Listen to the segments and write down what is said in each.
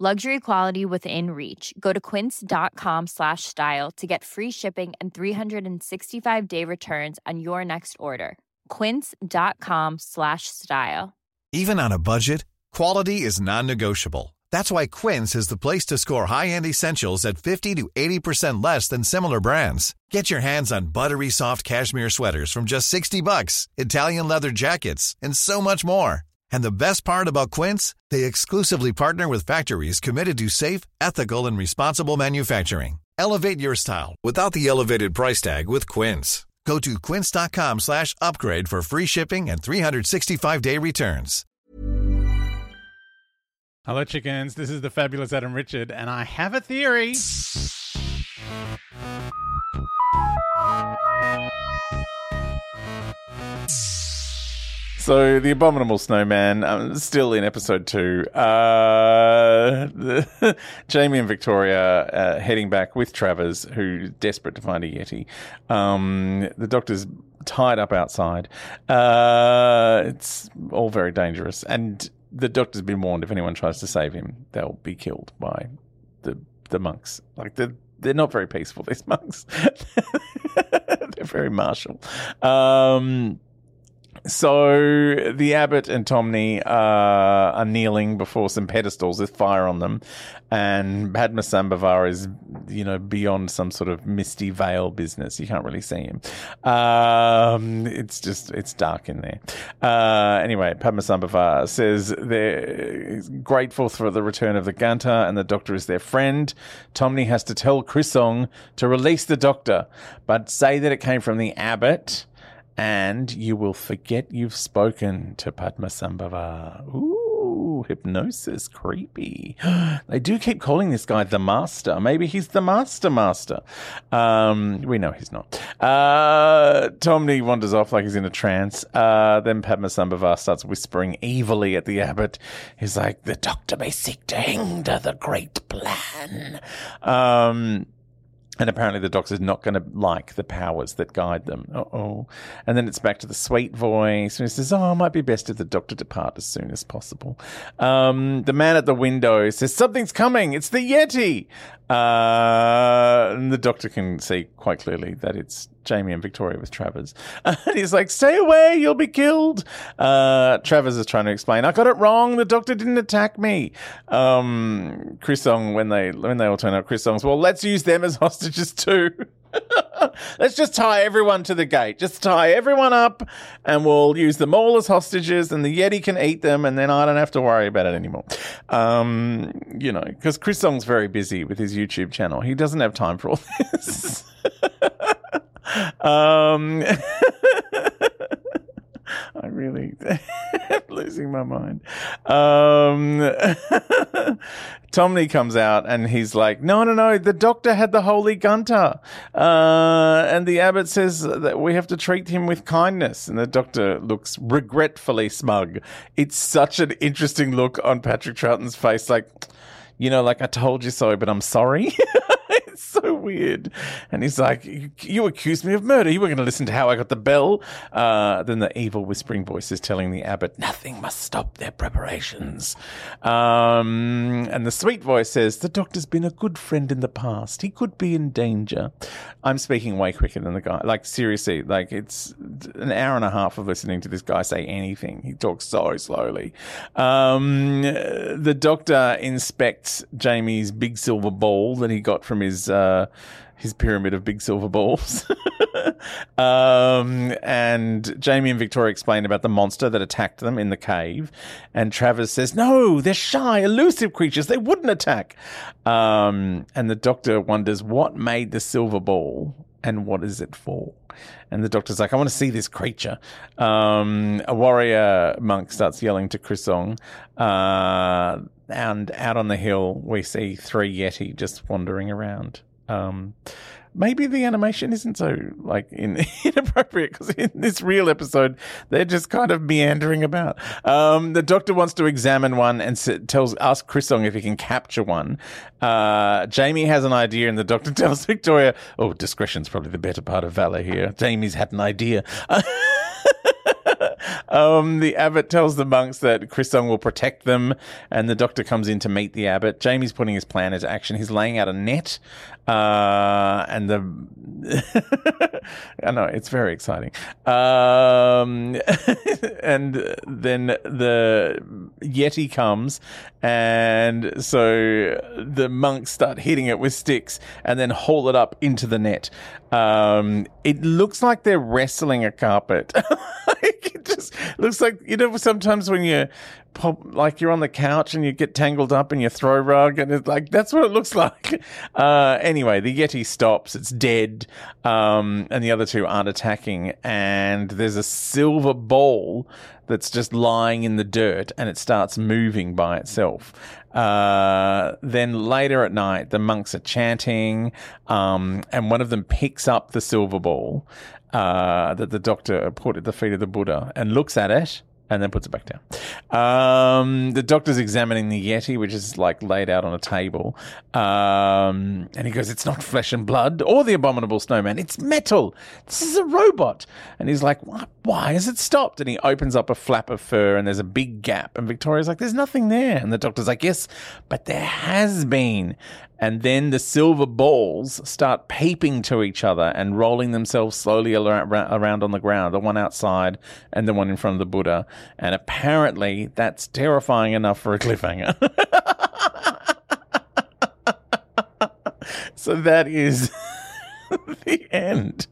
Luxury quality within reach. Go to quince.com slash style to get free shipping and 365 day returns on your next order. Quince.com slash style. Even on a budget, quality is non-negotiable. That's why Quince is the place to score high-end essentials at 50 to 80% less than similar brands. Get your hands on buttery soft cashmere sweaters from just 60 bucks, Italian leather jackets, and so much more. And the best part about Quince, they exclusively partner with factories committed to safe, ethical, and responsible manufacturing. Elevate your style without the elevated price tag with Quince. Go to quince.com slash upgrade for free shipping and 365-day returns. Hello, chickens. This is the fabulous Adam Richard, and I have a theory. So the abominable snowman, um, still in episode two. Uh, the, Jamie and Victoria uh, heading back with Travers, who's desperate to find a yeti. Um, the doctor's tied up outside. Uh, it's all very dangerous, and the doctor's been warned if anyone tries to save him, they'll be killed by the the monks. Like they're they're not very peaceful. These monks, they're very martial. Um, so the abbot and Thonmi uh, are kneeling before some pedestals with fire on them, and Padmasambhava is, you know, beyond some sort of misty veil business. You can't really see him. Um, it's just it's dark in there. Uh, anyway, Padmasambhava says they're grateful for the return of the Ghanta, and the Doctor is their friend. Thonmi has to tell Khrisong to release the Doctor, but say that it came from the abbot and you will forget you've spoken to Padmasambhava. Ooh, hypnosis, creepy. they do keep calling this guy the master. Maybe he's the master master. Um, we know he's not. Uh, Thonmi wanders off like he's in a trance. Uh, then Padmasambhava starts whispering evilly at the abbot. He's like, the doctor may seek to hinder the great plan. Um, and apparently the doctor's not going to like the powers that guide them. oh. And then it's back to the sweet voice. And he says, Oh, it might be best if the doctor depart as soon as possible. Um, the man at the window says, Something's coming. It's the Yeti. Uh, and the doctor can see quite clearly that it's Jamie and Victoria with Travers. And he's like, stay away, you'll be killed. Uh, Travers is trying to explain, I got it wrong. The doctor didn't attack me. Um, Khrisong, when they, when they all turn up, Khrisong's, well, let's use them as hostages too. Let's just tie everyone to the gate. Just tie everyone up and we'll use them all as hostages and the Yeti can eat them and then I don't have to worry about it anymore. Um, you know, because Khrisong's very busy with his YouTube channel. He doesn't have time for all this. Um, I'm really losing my mind. Um, Thonmi comes out and he's like, no, no, no, the doctor had the holy Ghanta. Uh, and the abbot says that we have to treat him with kindness. And the doctor looks regretfully smug. It's such an interesting look on Patrick Troughton's face. Like, you know, like I told you so, but I'm sorry. so weird. And he's like, You accused me of murder. You were going to listen to how I got the bell. Uh, then the evil whispering voice is telling the abbot, Nothing must stop their preparations. Um, and the sweet voice says, The doctor's been a good friend in the past. He could be in danger. I'm speaking way quicker than the guy. Like, seriously, like, it's an hour and a half of listening to this guy say anything. He talks so slowly. Um, the doctor inspects Jamie's big silver ball that he got from his uh, his pyramid of big silver balls. um, and Jamie and Victoria explain about the monster that attacked them in the cave. And Travers says, No, they're shy, elusive creatures. They wouldn't attack. Um, and the doctor wonders what made the silver ball and what is it for? And the doctor's like, I want to see this creature. Um, a warrior monk starts yelling to Khrisong. Uh, and out on the hill, we see three Yeti just wandering around. Um, maybe the animation isn't so like in, inappropriate because in this real episode they're just kind of meandering about. Um, the doctor wants to examine one and s- tells asks Khrisong if he can capture one. Uh, Jamie has an idea, and the doctor tells Victoria, "Oh, discretion's probably the better part of valor here." Jamie's had an idea. Um, the abbot tells the monks that Khrisong will protect them, and the doctor comes in to meet the abbot. Jamie's putting his plan into action. He's laying out a net, uh, and the I know it's very exciting. Um, and then the Yeti comes, and so the monks start hitting it with sticks and then haul it up into the net. Um, it looks like they're wrestling a carpet. it just looks like you know sometimes when you pop like you're on the couch and you get tangled up in your throw rug and it's like that's what it looks like. Uh, anyway the yeti stops. It's dead. Um, and the other two aren't attacking. And there's a silver ball that's just lying in the dirt and it starts moving by itself. Uh, then later at night, the monks are chanting, um, and one of them picks up the silver ball uh, that the doctor put at the feet of the Buddha and looks at it and then puts it back down. Um, the doctor's examining the Yeti, which is like laid out on a table. Um, and he goes, It's not flesh and blood or the abominable snowman. It's metal. This is a robot. And he's like? Why has it stopped? And he opens up a flap of fur and there's a big gap. And Victoria's like, There's nothing there. And the doctor's like, Yes, but there has been. And then the silver balls start peeping to each other and rolling themselves slowly around on the ground, the one outside and the one in front of the Buddha. And apparently that's terrifying enough for a cliffhanger. so that is the end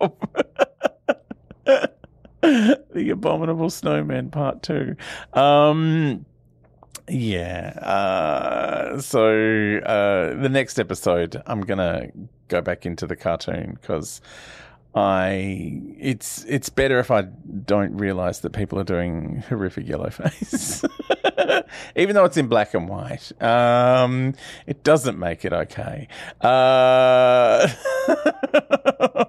of the Abominable Snowman Part 2. Um, yeah. Uh, so uh, the next episode, I'm gonna go back into the cartoon because I it's it's better if I don't realize that people are doing horrific yellow face, even though it's in black and white. Um, it doesn't make it okay. Uh,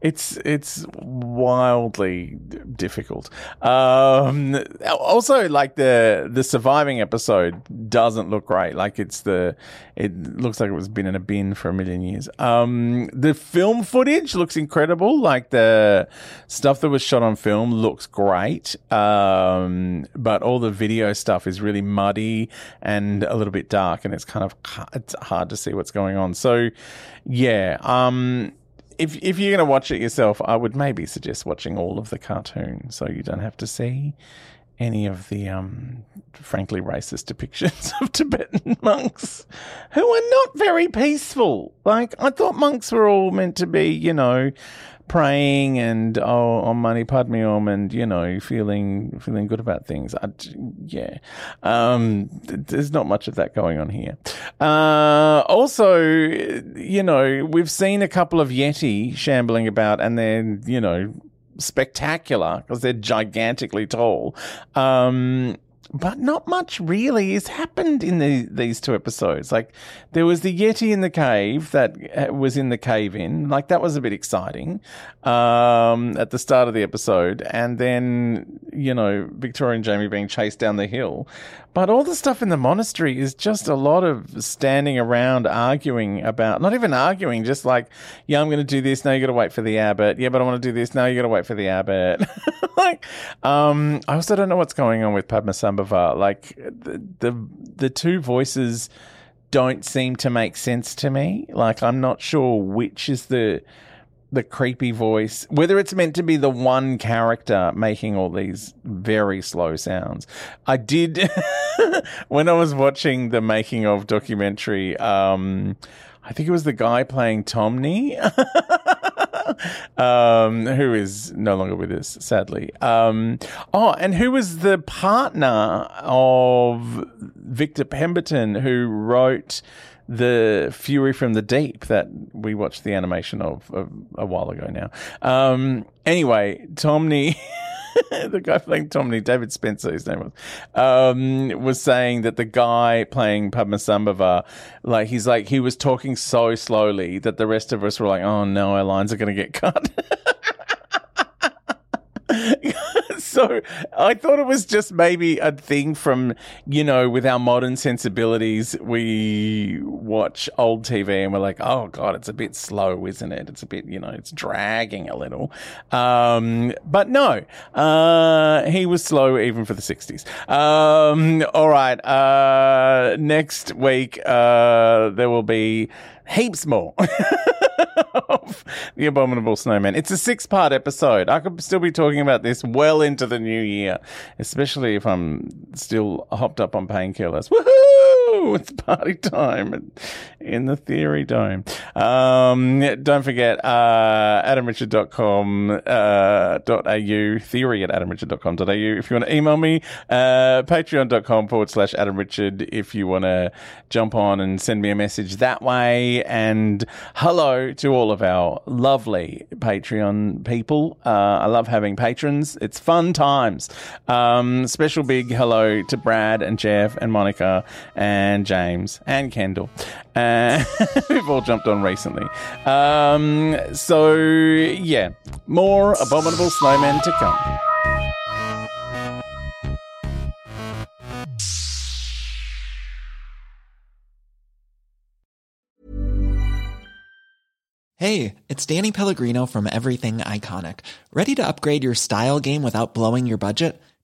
it's it's wildly difficult. Um, also, like the the surviving episode doesn't look great. Like it's the it looks like it was been in a bin for a million years. Um, the film footage looks incredible. Like the stuff that was shot on film looks great. Um, but all the video stuff is really muddy and a little bit dark, and it's kind of it's hard to see what's going on. So, yeah. Um, if if you're going to watch it yourself, I would maybe suggest watching all of the cartoon so you don't have to see any of the um, frankly racist depictions of Tibetan monks who are not very peaceful. Like I thought monks were all meant to be, you know, praying and oh Om Mani Padme and you know feeling feeling good about things. I, yeah, um, there's not much of that going on here. Uh, also, you know, we've seen a couple of Yeti shambling about, and they're you know spectacular because they're gigantically tall. Um, but not much really has happened in the, these two episodes. Like there was the Yeti in the cave that uh, was in the cave in, like that was a bit exciting um, at the start of the episode, and then you know Victoria and Jamie being chased down the hill. But all the stuff in the monastery is just a lot of standing around arguing about, not even arguing, just like, yeah, I'm going to do this. Now you got to wait for the abbot. Yeah, but I want to do this. Now you got to wait for the abbot. like, um, I also don't know what's going on with Padmasambhava. Like, the, the, the two voices don't seem to make sense to me. Like, I'm not sure which is the, the creepy voice, whether it's meant to be the one character making all these very slow sounds. I did, when I was watching the making of documentary, um, I think it was the guy playing Thonmi, um, who is no longer with us, sadly. Um, oh, and who was the partner of Victor Pemberton, who wrote the Fury from the Deep that we watched the animation of, of a while ago now. Um, anyway, Thonmi. the guy playing Thonmi, David Spencer, his name was, um, was saying that the guy playing Padmasambhava, like he's like he was talking so slowly that the rest of us were like, "Oh no, our lines are going to get cut." so I thought it was just maybe a thing from, you know, with our modern sensibilities, we watch old TV and we're like, oh God, it's a bit slow, isn't it? It's a bit, you know, it's dragging a little. Um, but no, uh, he was slow even for the 60s. Um, all right. Uh, next week, uh, there will be heaps more of The Abominable Snowman. It's a six part episode. I could still be talking about this well into the new year, especially if I'm still hopped up on painkillers. Woohoo! It's party time in the Theory Dome. Um, don't forget, uh, adamrichard.com, uh, .au, theory at adamrichard.com.au. If you want to email me, uh, patreon.com forward slash adamrichard if you want to jump on and send me a message that way. And hello to all of our lovely Patreon people. Uh, I love having patrons. It's fun times. Um, special big hello to Brad and Jeff and Monica and James and Kendall. Uh, we've all jumped on recently. Um, so, yeah, more abominable snowmen to come. Hey, it's Danny Pellegrino from Everything Iconic. Ready to upgrade your style game without blowing your budget?